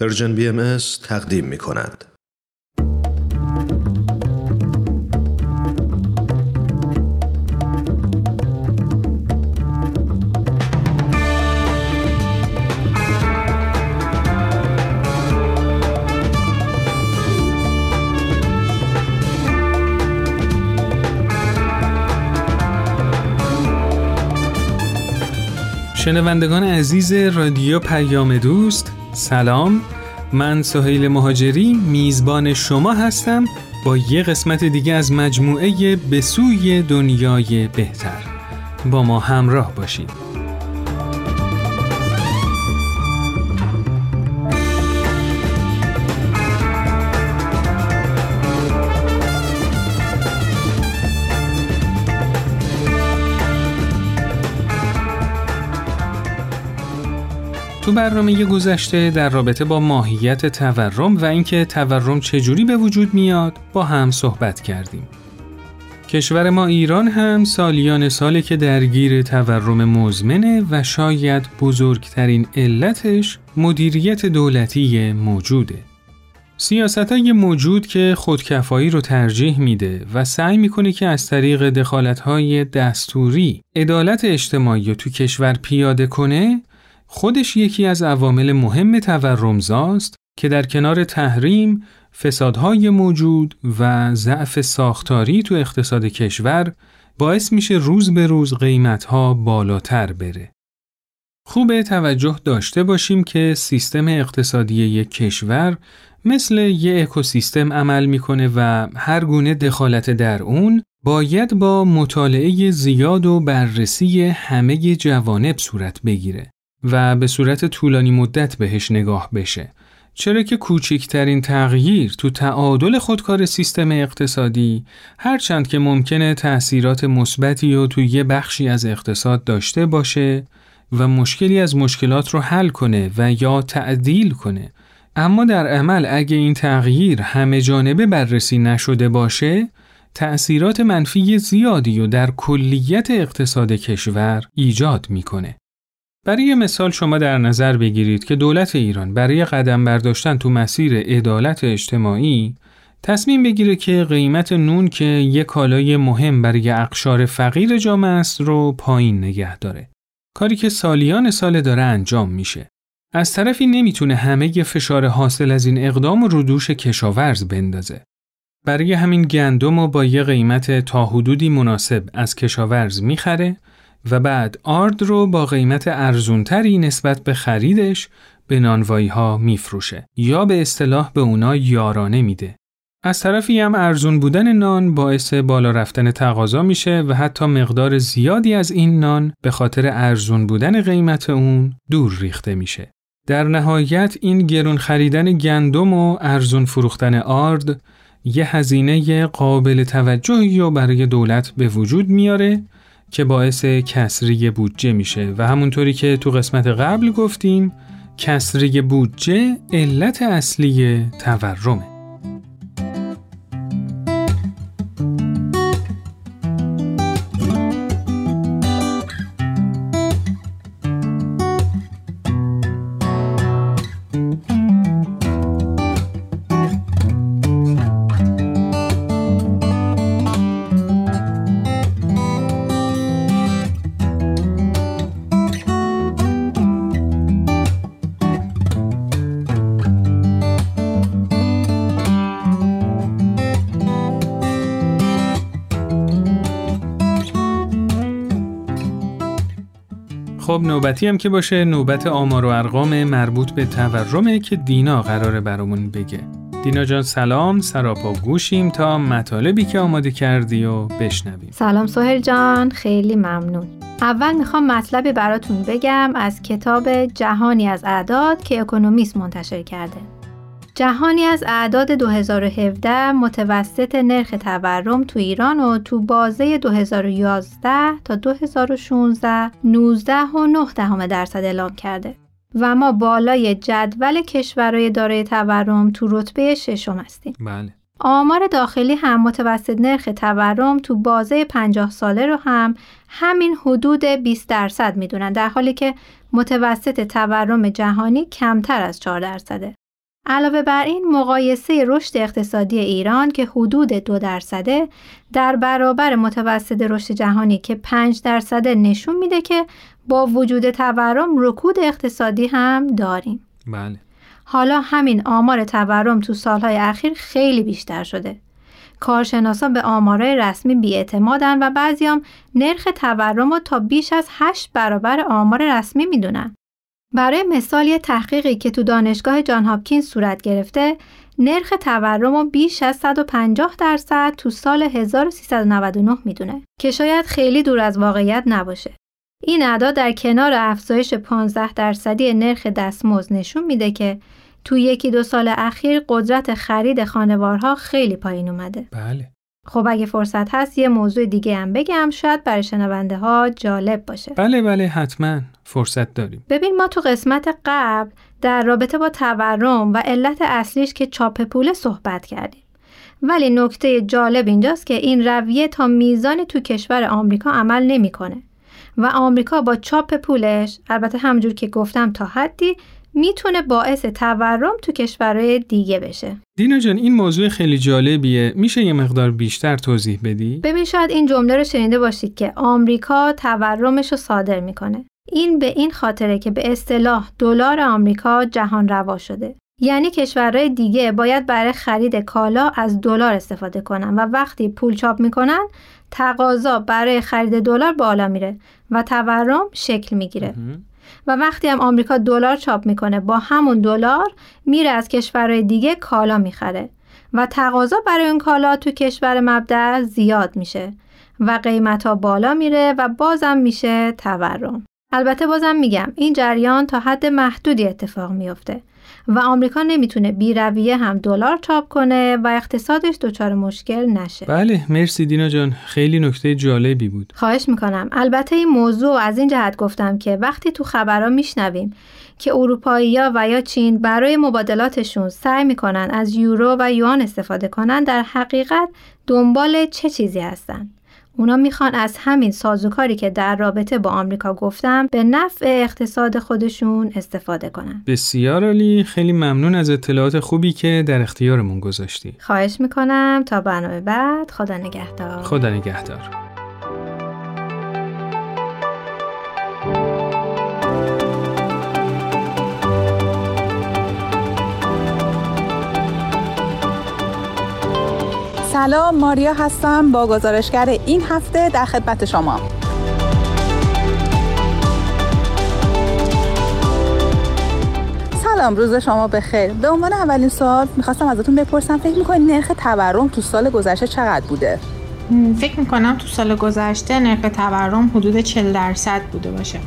پرژن بی ام تقدیم می کند. شنوندگان عزیز رادیو پیام دوست سلام من سهیل مهاجری میزبان شما هستم با یه قسمت دیگه از مجموعه به سوی دنیای بهتر. با ما همراه باشید. تو برنامه گذشته در رابطه با ماهیت تورم و اینکه تورم چجوری به وجود میاد با هم صحبت کردیم. کشور ما ایران هم سالیان ساله که درگیر تورم مزمنه و شاید بزرگترین علتش مدیریت دولتی موجوده. سیاست های موجود که خودکفایی رو ترجیح میده و سعی می‌کنه که از طریق دخالت های دستوری عدالت اجتماعی رو تو کشور پیاده کنه خودش یکی از عوامل مهم تورمزاست که در کنار تحریم، فسادهای موجود و ضعف ساختاری تو اقتصاد کشور باعث میشه روز به روز قیمتها بالاتر بره. خوبه توجه داشته باشیم که سیستم اقتصادی یک کشور مثل یه اکوسیستم عمل می‌کنه و هر گونه دخالت در اون باید با مطالعه زیاد و بررسی همه جوانب صورت بگیره. و به صورت طولانی مدت بهش نگاه بشه. چرا که کوچکترین تغییر تو تعادل خودکار سیستم اقتصادی هرچند که ممکنه تأثیرات مثبتی و تو یه بخشی از اقتصاد داشته باشه و مشکلی از مشکلات رو حل کنه و یا تعدیل کنه اما در عمل اگه این تغییر همه جانبه بررسی نشده باشه تأثیرات منفی زیادی و در کلیت اقتصاد کشور ایجاد می‌کنه. برای مثال شما در نظر بگیرید که دولت ایران برای قدم برداشتن تو مسیر عدالت اجتماعی تصمیم بگیره که قیمت نون که یک کالای مهم برای اقشار فقیر جامعه است رو پایین نگه داره. کاری که سالیان سال داره انجام میشه. از طرفی نمی‌تونه همه فشار حاصل از این اقدام رو دوش کشاورز بندازه. برای همین گندم و با یه قیمت تا حدودی مناسب از کشاورز می‌خره و بعد آرد رو با قیمت ارزونتری نسبت به خریدش به نانوایی ها میفروشه یا به اصطلاح به اونا یارانه میده. از طرفی هم ارزون بودن نان باعث بالا رفتن تقاضا میشه و حتی مقدار زیادی از این نان به خاطر ارزون بودن قیمت اون دور ریخته میشه. در نهایت این گرون خریدن گندم و ارزون فروختن آرد یه هزینه قابل توجهی رو برای دولت به وجود میاره که باعث کسری بودجه میشه. و همونطوری که تو قسمت قبل گفتیم کسری بودجه علت اصلی تورمه. خب نوبتی هم که باشه نوبت آمار و ارقام مربوط به تورمه که دینا قراره برامون بگه. دینا جان سلام سراپا گوشیم تا مطالبی که آماده کردی و بشنویم. سلام سهل جان خیلی ممنون. اول می‌خوام مطلبی براتون بگم از کتاب جهانی از اعداد که اکونومیست منتشر کرده. جهانی از اعداد 2017 متوسط نرخ تورم تو ایران و تو بازه 2011 تا 2016 19 و 9 درصد اعلام کرده و ما بالای جدول کشورهای دارای تورم تو رتبه ششم هستیم. بله. آمار داخلی هم متوسط نرخ تورم تو بازه 50 ساله رو هم همین حدود 20 درصد می‌دونن در حالی که متوسط تورم جهانی کمتر از 4 درصده. علاوه بر این مقایسه رشد اقتصادی ایران که حدود دو درصده در برابر متوسط رشد جهانی که 5 درصده نشون میده که با وجود تورم رکود اقتصادی هم داریم. بله. حالا همین آمار تورم تو سالهای اخیر خیلی بیشتر شده. کارشناسان به آمارای رسمی بیاعتمادن و بعضیام نرخ تورم رو تا بیش از 8 برابر آمار رسمی می‌دونن. برای مثال یه تحقیقی که تو دانشگاه جان هاپکینز صورت گرفته نرخ تورم رو بیش از 150 درصد تو سال 1399 می‌دونه که شاید خیلی دور از واقعیت نباشه. این اعداد در کنار افزایش 15 درصدی نرخ دستمزد نشون میده که تو یکی دو سال اخیر قدرت خرید خانوارها خیلی پایین اومده. بله. خب اگه فرصت هست یه موضوع دیگه هم بگم شاید برای شنونده ها جالب باشه. بله بله حتما فرصت داریم. ببین ما تو قسمت قبل در رابطه با تورم و علت اصلیش که چاپ پول صحبت کردیم. ولی نکته جالب اینجاست که این رویه تا میزانی تو کشور آمریکا عمل نمی‌کنه و آمریکا با چاپ پولش البته همجور که گفتم تا حدی می‌تونه باعث تورم تو کشورهای دیگه بشه. دینا جان این موضوع خیلی جالبیه. میشه یه مقدار بیشتر توضیح بدی؟ ببین شاید این جمله رو شنیده باشید که آمریکا تورمش رو صادر می‌کنه. این به این خاطره که به اصطلاح دلار آمریکا جهان روا شده. یعنی کشورهای دیگه باید برای خرید کالا از دلار استفاده کنن و وقتی پول چاپ می‌کنن تقاضا برای خرید دلار بالا میره و تورم شکل می‌گیره. و وقتی هم آمریکا دلار چاپ می‌کنه با همون دلار میره از کشورهای دیگه کالا می‌خره. و تقاضا برای اون کالا تو کشور مبدع زیاد میشه و قیمت ها بالا میره و بازم میشه تورم. البته بازم میگم این جریان تا حد محدودی اتفاق میفته و آمریکا نمی‌تونه بی رویه هم دلار چاپ کنه و اقتصادش دچار مشکل نشه. بله مرسی دینا جان خیلی نکته جالبی بود. خواهش می‌کنم. البته این موضوع از این جهت گفتم که وقتی تو خبرها میشنویم که اروپایی و یا چین برای مبادلاتشون سعی می‌کنن از یورو و یوان استفاده کنن در حقیقت دنبال چه چیزی هستن؟ اونا می‌خوان از همین سازوکاری که در رابطه با آمریکا گفتم به نفع اقتصاد خودشون استفاده کنن. بسیار عالی، خیلی ممنون از اطلاعات خوبی که در اختیارمون گذاشتی. خواهش می‌کنم تا برنامه بعد خدا نگهدار. خدا نگهدار. سلام ماریا هستم با گزارشگر این هفته در خدمت شما. سلام روز شما بخیر. به عنوان اولین سوال می‌خواستم ازتون بپرسم فکر می‌کنید نرخ تورم تو سال گذشته چقدر بوده؟ فکر می‌کنم تو سال گذشته نرخ تورم حدود 40 درصد بوده باشه.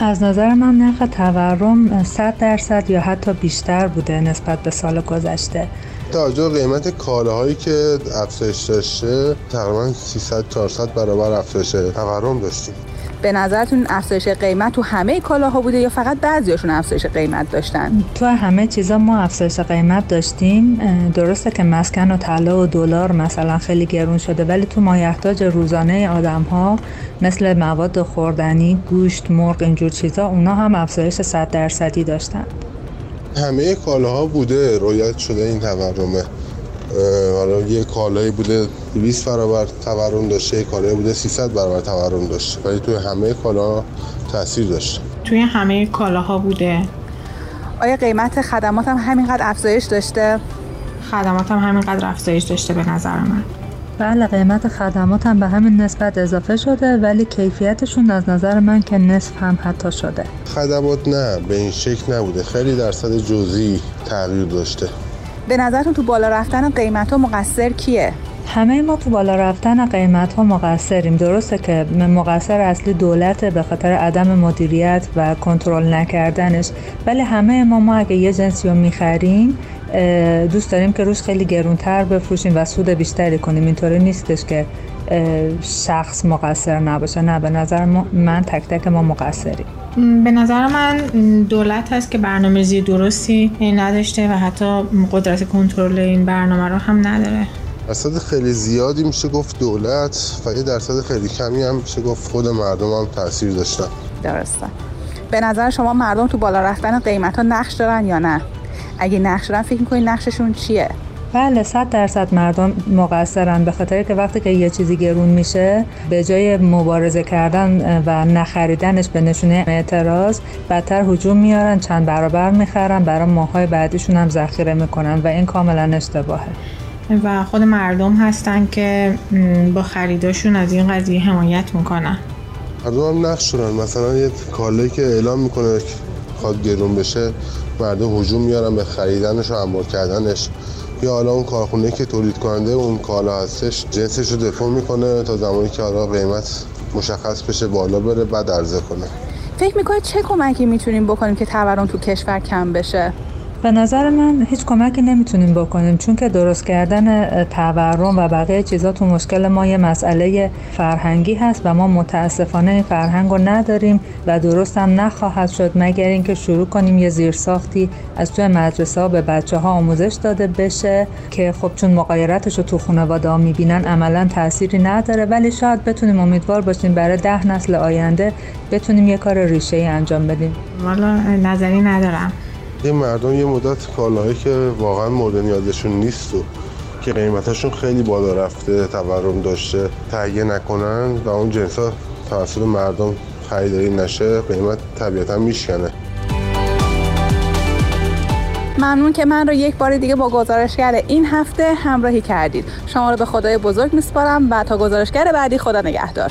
از نظر من نرخ تورم 100 درصد یا حتی بیشتر بوده نسبت به سال گذشته. توجه قیمت کالاهایی که افزایش داشته تقریبا 300 400 برابر افزایش تورم داشتیم. به نظرتون افزایش قیمت تو همه کالاها بوده یا فقط بعضیاشون افزایش قیمت داشتن؟ تو همه چیزا ما افزایش قیمت داشتیم. درسته که مسکن و طلا و دلار مثلا خیلی گرون شده ولی تو مایحتاج روزانه آدم ها مثل مواد خوردنی گوشت مرغ اینجور چیزا اونا هم افزایش 100 درصدی داشتن. همه کالاها بوده رویت شده این تورمه. حالا یه کالایی بوده 200 برابر تورم داشته یه کالایی بوده 300 برابر تورم داشته. ولی توی همه کالا تاثیر داشته. توی همه کالاها بوده. آیا قیمت خدمات هم همینقدر افزایش داشته؟ خدمات هم همینقدر افزایش داشته به نظر من. بله قیمت خدمات هم به همین نسبت اضافه شده ولی کیفیتشون از نظر من که نصف هم حتی شده. خدمات نه به این شکل نبوده. خیلی درصد جزئی تغییر داشته. به نظرتون تو بالا رفتن قیمت ها مقصر کیه؟ همه ما تو بالا رفتن قیمت ها مقصریم. درسته که مقصر اصلی دولت به خاطر عدم مدیریت و کنترل نکردنش. ولی همه ما ما اگه یه جنسی رو می‌خریم دوست داریم که روش خیلی گرونتر بفروشیم و سود بیشتری کنیم. اینطوری نیستش که شخص مقصر نباشه. نه به نظر من تک تک ما مقصریم. به نظر من دولت هست که برنامه‌ریزی درستی نداشته و حتی قدرت کنترل این برنامه رو هم نداره. درصد خیلی زیادی میشه گفت دولت و یه درصد خیلی کمی هم میشه گفت خود مردم هم تاثیر داشتن. درسته. به نظر شما مردم تو بالا رفتن قیمت ها نقش دارن یا نه؟ اگه نقش دارن فکر می‌کنید نقششون چیه؟ بله صد درصد مردم مقصرن. به خاطر که وقتی که یه چیزی گرون میشه به جای مبارزه کردن و نخریدنش به نشونه اعتراض بدتر حجوم میارن چند برابر می‌خرن برای ماهای بعدیشون هم ذخیره می‌کنن و این کاملا اشتباهه. و خود مردم هستن که با خریداشون از این قضیه حمایت می‌کنن. مردم هم نقش دارن مثلا یه کاله که اعلام می‌کنه خواد گرون بشه مردم حجوم میارن به خریدنش و انبار کردنش. یا حالا اون کارخونه که تولید کننده اون کالا هستش جنسش رو دفاع می‌کنه تا زمانی که حالا قیمت مشخص بشه بالا بره بعد عرضه کنه. فکر می‌کنید چه کمکی می‌تونیم بکنیم که تورم تو کشور کم بشه؟ به نظر من هیچ کمکی نمی‌تونیم بکنیم چون که درست کردن تورم و بقیه چیزا تو مشکل ما یه مسئله فرهنگی هست و ما متاسفانه این فرهنگ رو نداریم و درست هم نخواهد شد مگر اینکه شروع کنیم یه زیرساختی از توی مدرسه ها به بچه ها آموزش داده بشه که خب چون مقایرتش رو تو خانواده ها می‌بینن عملا تأثیری نداره ولی شاید بتونیم امیدوار باشیم برای ده نسل آینده بتونیم یه کار ریشه ای انجام بدیم. والا نظری ندارم. این مردم یه مدت کالاهایی که واقعا مورد نیازشون نیست و که قیمتشون خیلی بالا رفته تورم داشته تهیه نکنن و اون جنس ها توسط مردم خریداری نشه قیمت طبیعتا میشکنه. ممنون که من رو یک بار دیگه با گزارشگر این هفته همراهی کردید. شما رو به خدای بزرگ میسپارم و تا گزارشگر بعدی خدا نگهدار.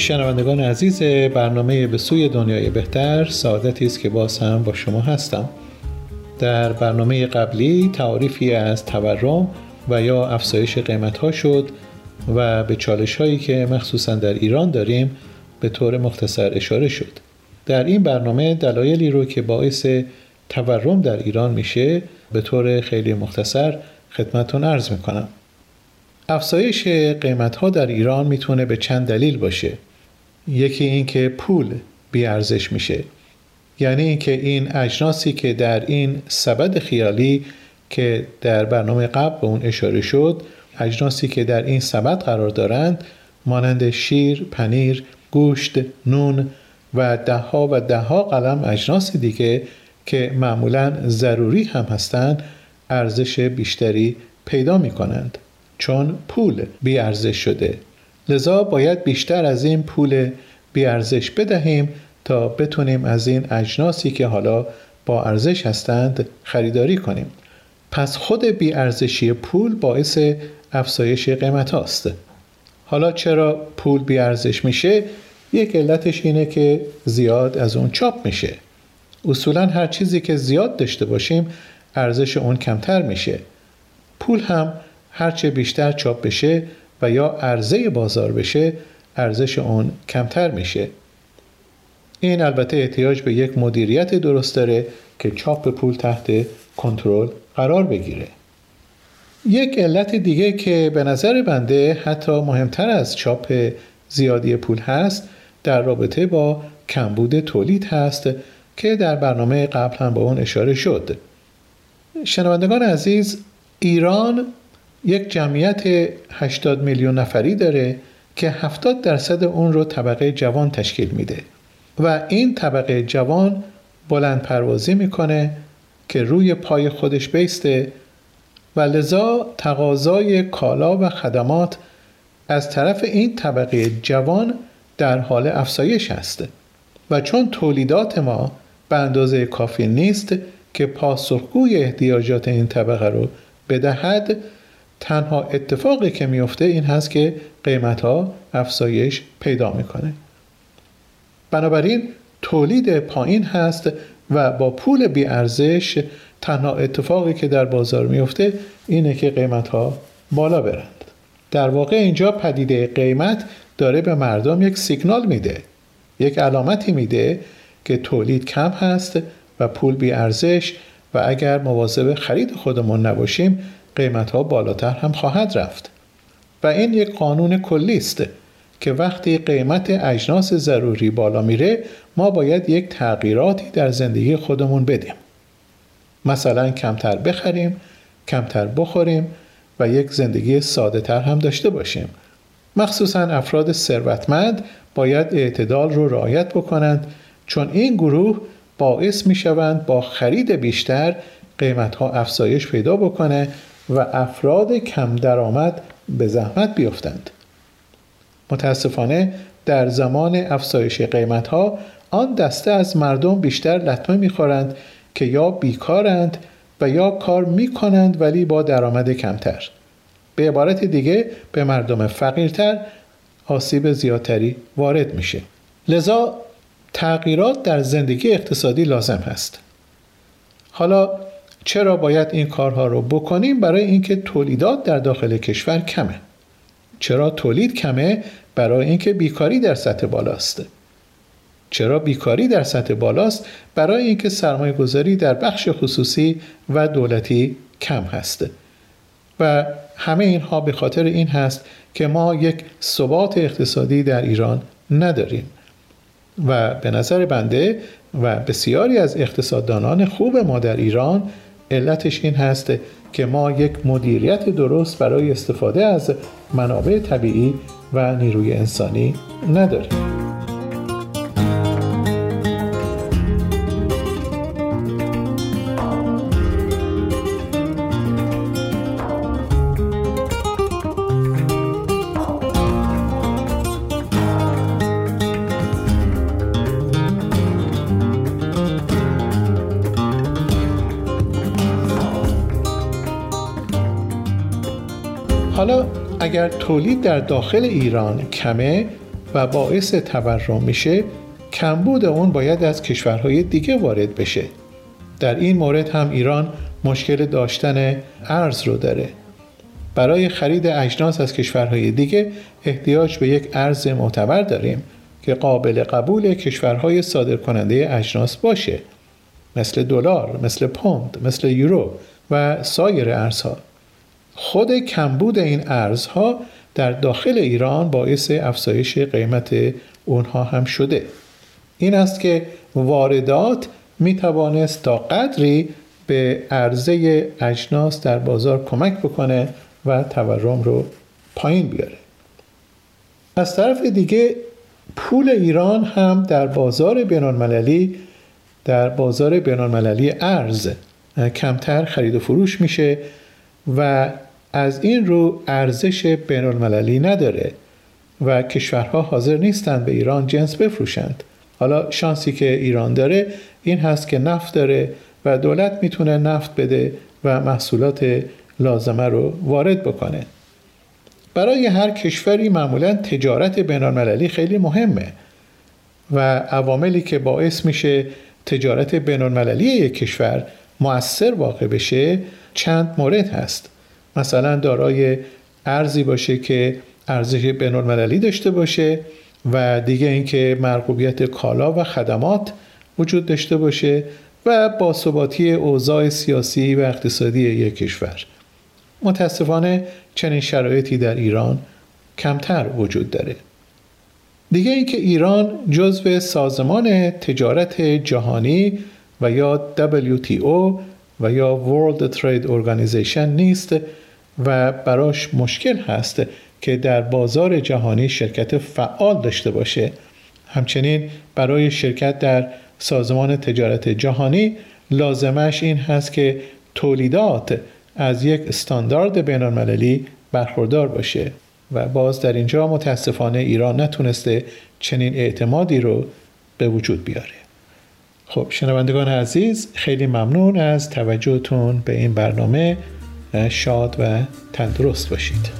شنوندگان عزیز برنامه به سوی دنیای بهتر سعادتی است که باز هم با شما هستم. در برنامه قبلی تعریفی از تورم و یا افزایش قیمت ها شد و به چالش هایی که مخصوصا در ایران داریم به طور مختصر اشاره شد. در این برنامه دلایلی رو که باعث تورم در ایران میشه به طور خیلی مختصر خدمتون عرض می‌کنم. افزایش قیمت ها در ایران می‌تونه به چند دلیل باشه. یکی این که پول بیارزش میشه. یعنی اینکه این اجناسی که در این سبد خیالی که در برنامه قبل به اون اشاره شد اجناسی که در این سبد قرار دارند مانند شیر، پنیر، گوشت، نون و دهها و دهها قلم اجناس دیگه که معمولا ضروری هم هستند ارزش بیشتری پیدا می کنند چون پول بی ارزش شده. لذا باید بیشتر از این پول بیارزش بدهیم تا بتونیم از این اجناسی که حالا با ارزش هستند خریداری کنیم. پس خود بیارزشی پول باعث افزایش قیمت هاست. حالا چرا پول بیارزش میشه؟ یک علتش اینه که زیاد از اون چاپ میشه. اصولا هر چیزی که زیاد داشته باشیم ارزش اون کمتر میشه. پول هم هرچه بیشتر چاپ بشه و یا عرضه بازار بشه ارزش اون کمتر میشه. این البته احتیاج به یک مدیریت درست داره که چاپ پول تحت کنترل قرار بگیره. یک علت دیگه که به نظر بنده حتی مهمتر از چاپ زیادی پول هست در رابطه با کمبود تولید هست که در برنامه قبل هم با اون اشاره شد. شنوندگان عزیز ایران یک جمعیت 80 میلیون نفری داره که 70 درصد اون رو طبقه جوان تشکیل میده. و این طبقه جوان بلند پروازی می‌کنه که روی پای خودش بیسته و لذا تقاضای کالا و خدمات از طرف این طبقه جوان در حال افزایش است. و چون تولیدات ما به اندازه کافی نیست که پاسخگوی احتیاجات این طبقه رو بدهد تنها اتفاقی که میفته این هست که قیمت ها افزایش پیدا می‌کنه. بنابراین تولید پایین هست و با پول بی ارزش تنها اتفاقی که در بازار میفته اینه که قیمت ها بالا برند. در واقع اینجا پدیده قیمت داره به مردم یک سیگنال میده یک علامتی میده که تولید کم هست و پول بی ارزش و اگر مواظب خرید خودمون نباشیم قیمت ها بالاتر هم خواهد رفت. و این یک قانون کلی است که وقتی قیمت اجناس ضروری بالا میره ما باید یک تغییراتی در زندگی خودمون بدیم. مثلا کمتر بخریم کمتر بخوریم و یک زندگی ساده تر هم داشته باشیم. مخصوصا افراد ثروتمند باید اعتدال رو رعایت بکنند چون این گروه باعث می شوند با خرید بیشتر قیمت ها افزایش پیدا بکنه و افراد کم درآمد به زحمت بیفتند. متاسفانه در زمان افزایش قیمت ها آن دسته از مردم بیشتر لطمه می‌خورند که یا بیکارند و یا کار می‌کنند ولی با درآمد کمتر. به عبارت دیگه به مردم فقیرتر آسیب زیادتری وارد میشه. لذا تغییرات در زندگی اقتصادی لازم هست. حالا چرا باید این کارها رو بکنیم برای اینکه تولیدات در داخل کشور کمه؟ چرا تولید کمه؟ برای اینکه بیکاری در سطح بالاست. چرا بیکاری در سطح بالاست؟ برای اینکه سرمایه گذاری در بخش خصوصی و دولتی کم هست. و همه اینها به خاطر این هست که ما یک ثبات اقتصادی در ایران نداریم. و به نظر بنده و بسیاری از اقتصاددانان خوب ما در ایران علتش این هست که ما یک مدیریت درست برای استفاده از منابع طبیعی و نیروی انسانی نداریم. حالا اگر تولید در داخل ایران کمه و باعث تورم میشه کمبود اون باید از کشورهای دیگه وارد بشه. در این مورد هم ایران مشکل داشتن ارز رو داره. برای خرید اجناس از کشورهای دیگه احتیاج به یک ارز معتبر داریم که قابل قبول کشورهای صادرکننده اجناس باشه. مثل دلار، مثل پوند، مثل یورو و سایر ارزها. خود کمبود این ارزها در داخل ایران باعث افزایش قیمت اونها هم شده. این است که واردات می توانست تا قدری به عرضه اجناس در بازار کمک بکنه و تورم رو پایین بیاره. از طرف دیگه پول ایران هم در بازار بینالمللی در بازار بینالمللی ارز کمتر خرید و فروش میشه و از این رو ارزش بین المللی نداره و کشورها حاضر نیستند به ایران جنس بفروشند. حالا شانسی که ایران داره این هست که نفت داره و دولت می‌تونه نفت بده و محصولات لازمه رو وارد بکنه. برای هر کشوری معمولا تجارت بین المللی خیلی مهمه و عواملی که باعث میشه تجارت بین المللی یک کشور مؤثر واقع بشه چند مورد هست. مثلا دارای ارزی باشه که ارزش بینالمللی داشته باشه و دیگه اینکه مرغوبیت کالا و خدمات وجود داشته باشه و باثباتی اوضاع سیاسی و اقتصادی یک کشور. متاسفانه چنین شرایطی در ایران کمتر وجود داره. دیگه اینکه ایران جزو سازمان تجارت جهانی و یا WTO و یا World Trade Organization نیست و براش مشکل هست که در بازار جهانی شرکت فعال داشته باشه. همچنین برای شرکت در سازمان تجارت جهانی لازمش این هست که تولیدات از یک استاندارد بین برخوردار باشه و باز در اینجا متاسفانه ایران نتونسته چنین اعتمادی رو به وجود بیاره. خب شنوندگان عزیز خیلی ممنون از توجهتون به این برنامه شاد و تندرست باشید.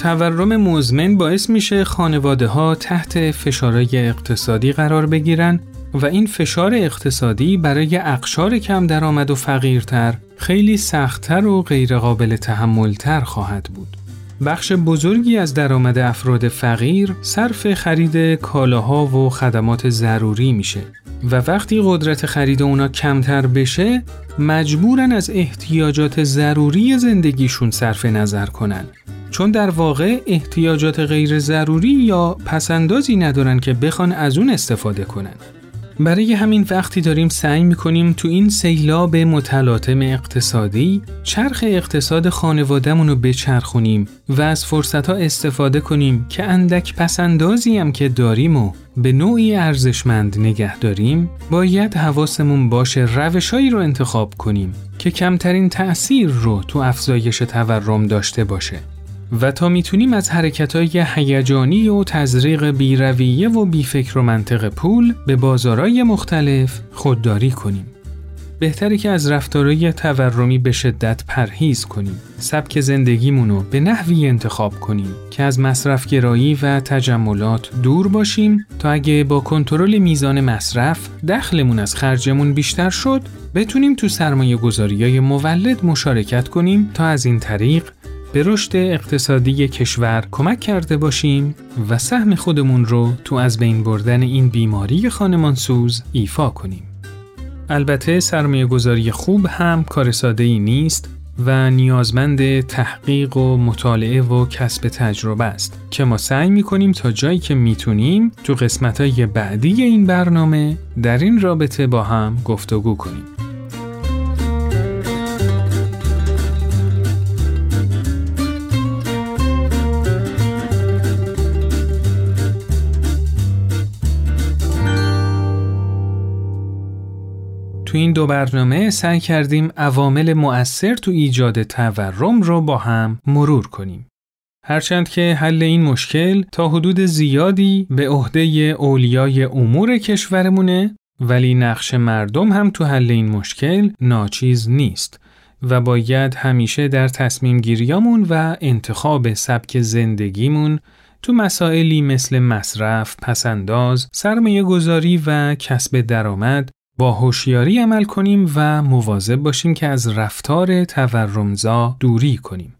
تورم مزمن باعث میشه خانواده ها تحت فشارهای اقتصادی قرار بگیرن و این فشار اقتصادی برای اقشار کم درآمد و فقیرتر خیلی سختتر و غیرقابل تحملتر خواهد بود. بخش بزرگی از درآمد افراد فقیر صرف خرید کالاها و خدمات ضروری میشه و وقتی قدرت خرید اونا کمتر بشه مجبورن از احتیاجات ضروری زندگیشون صرف نظر کنن چون در واقع احتیاجات غیر ضروری یا پسندازی ندارن که بخوان از اون استفاده کنن. برای همین وقتی داریم سعی می‌کنیم تو این سیلاب متلاطم اقتصادی چرخ اقتصاد خانوادهمون رو بچرخونیم و از فرصت استفاده کنیم که اندک پسندازی هم که داریم و به نوعی ارزشمند نگه داریم باید حواسمون باشه روشهایی رو انتخاب کنیم که کمترین تأثیر رو تو افزایش تورم داشته باشه. و تا می‌تونیم از حرکتهای هیجانی و تزریق بیرویه و بیفکر و منطق پول به بازارهای مختلف خودداری کنیم. بهتره که از رفتارهای تورمی به شدت پرهیز کنیم. سبک زندگیمونو به نحوی انتخاب کنیم که از مصرفگرایی و تجملات دور باشیم تا اگه با کنترل میزان مصرف دخلمون از خرجمون بیشتر شد بتونیم تو سرمایه گذاری مولد مشارکت کنیم تا از این طریق به رشد اقتصادی کشور کمک کرده باشیم و سهم خودمون رو تو از بین بردن این بیماری خانمانسوز ایفا کنیم. البته سرمایه گذاری خوب هم کار ساده ای نیست و نیازمند تحقیق و مطالعه و کسب تجربه است که ما سعی می کنیم تا جایی که می‌تونیم تو قسمت های بعدی این برنامه در این رابطه با هم گفتگو کنیم. این دو برنامه سعی کردیم عوامل مؤثر تو ایجاد تورم رو با هم مرور کنیم. هرچند که حل این مشکل تا حدود زیادی به عهده اولیای امور کشورمونه ولی نقش مردم هم تو حل این مشکل ناچیز نیست و باید همیشه در تصمیم گیریامون و انتخاب سبک زندگیمون تو مسائلی مثل مصرف، پسنداز، سرمایه گذاری و کسب درآمد با هوشیاری عمل کنیم و مواظب باشیم که از رفتار تورمزا دوری کنیم.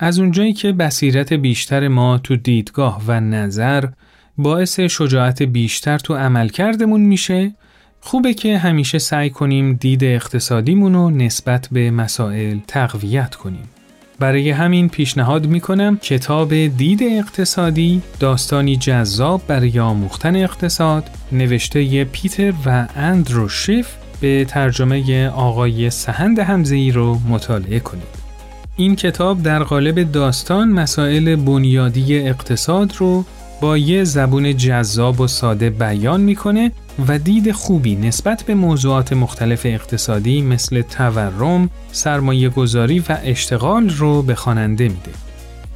از اونجایی که بصیرت بیشتر ما تو دیدگاه و نظر باعث شجاعت بیشتر تو عملکردمون میشه، خوبه که همیشه سعی کنیم دید اقتصادیمون رو نسبت به مسائل تقویت کنیم. برای همین پیشنهاد می‌کنم کتاب دید اقتصادی داستانی جذاب برای آموختن اقتصاد نوشته پیتر و اندرو شیف به ترجمه آقای سهند همزهی رو مطالعه کنید. این کتاب در قالب داستان مسائل بنیادی اقتصاد رو با یه زبون جذاب و ساده بیان می‌کنه و دید خوبی نسبت به موضوعات مختلف اقتصادی مثل تورم، سرمایه گذاری و اشتغال رو به خواننده میده.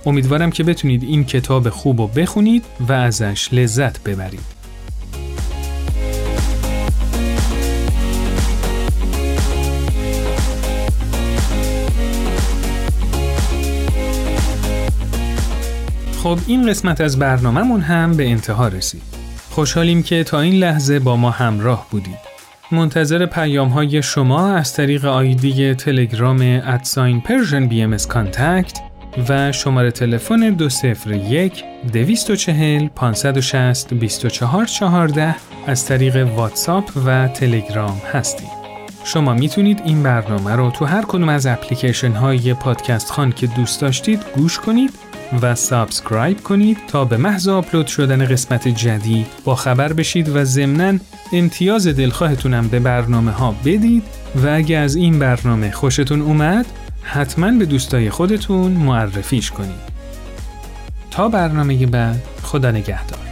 امیدوارم که بتونید این کتاب خوب رو بخونید و ازش لذت ببرید. خب این قسمت از برنامهمون هم به انتها رسید. خوشحالیم که تا این لحظه با ما همراه بودید. منتظر پیام های شما از طریق آیدی تلگرام @ sign Persian BM contact و شماره تلفن 201 240 560 2414 از طریق واتساپ و تلگرام هستید. شما می‌تونید این برنامه رو تو هر کدوم از اپلیکیشن های پادکست خان که دوست داشتید گوش کنید و subscribe کنید تا به محض آپلود شدن قسمت جدید با خبر بشید و ضمناً امتیاز دلخواهتونم به برنامه ها بدید. و اگه از این برنامه خوشتون اومد حتما به دوستای خودتون معرفیش کنید. تا برنامه بعد خدا نگهدار.